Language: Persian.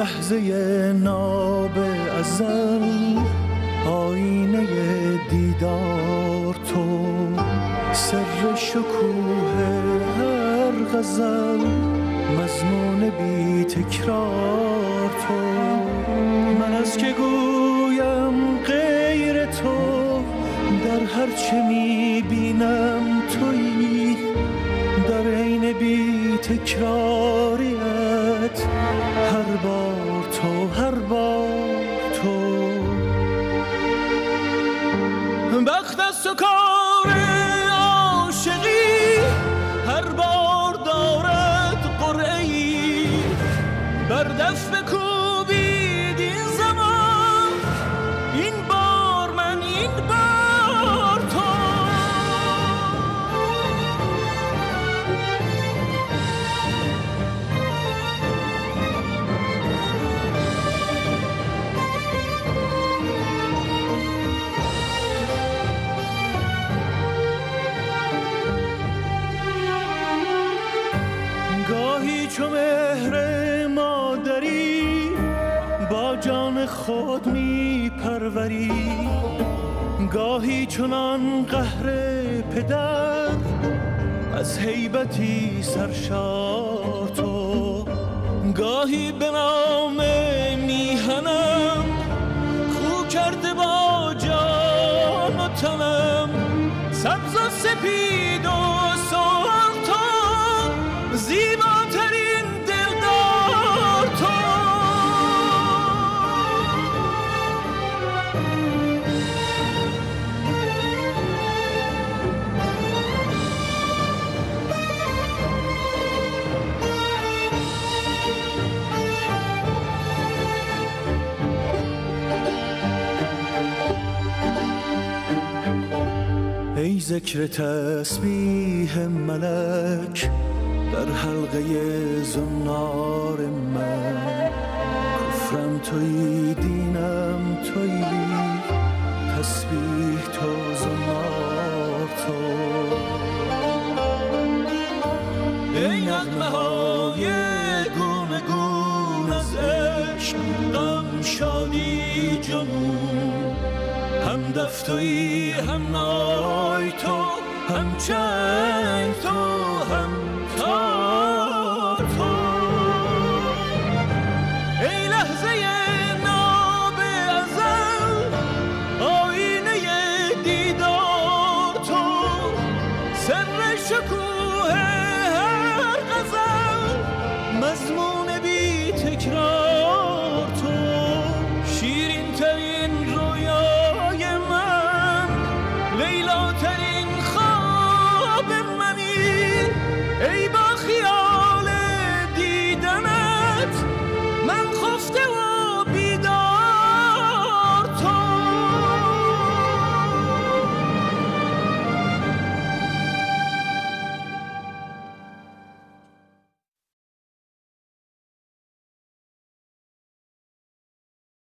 لحظه ناب ازل آینه دیدار تو. سر شکوه هر غزل مضمون بی تکرار تو. من از که گویم غیر تو در هر چه می بینم تویی. در عین بی تکراریت بخت از مهر مادری با جان خود می پروری گاهی چنان قهر پدر از حیبتی سرشار تو. گاهی به نام میهنم خو کرده با جان و تنم. سبز و سپید ای ذکر تسبیح ملک در حلقه زنار من. کفرم توی دینم توی تسبیح تو زنار تو. ای نغمه های گونه گون از عشق غم شادی جنون. هم دفتوی هم نای تو هم چنگ تو هم تار تو. ای لحظه ناب ازل آینه دیدار تو. سر شکوه هر غزل مضمون بی تکرار. لیلا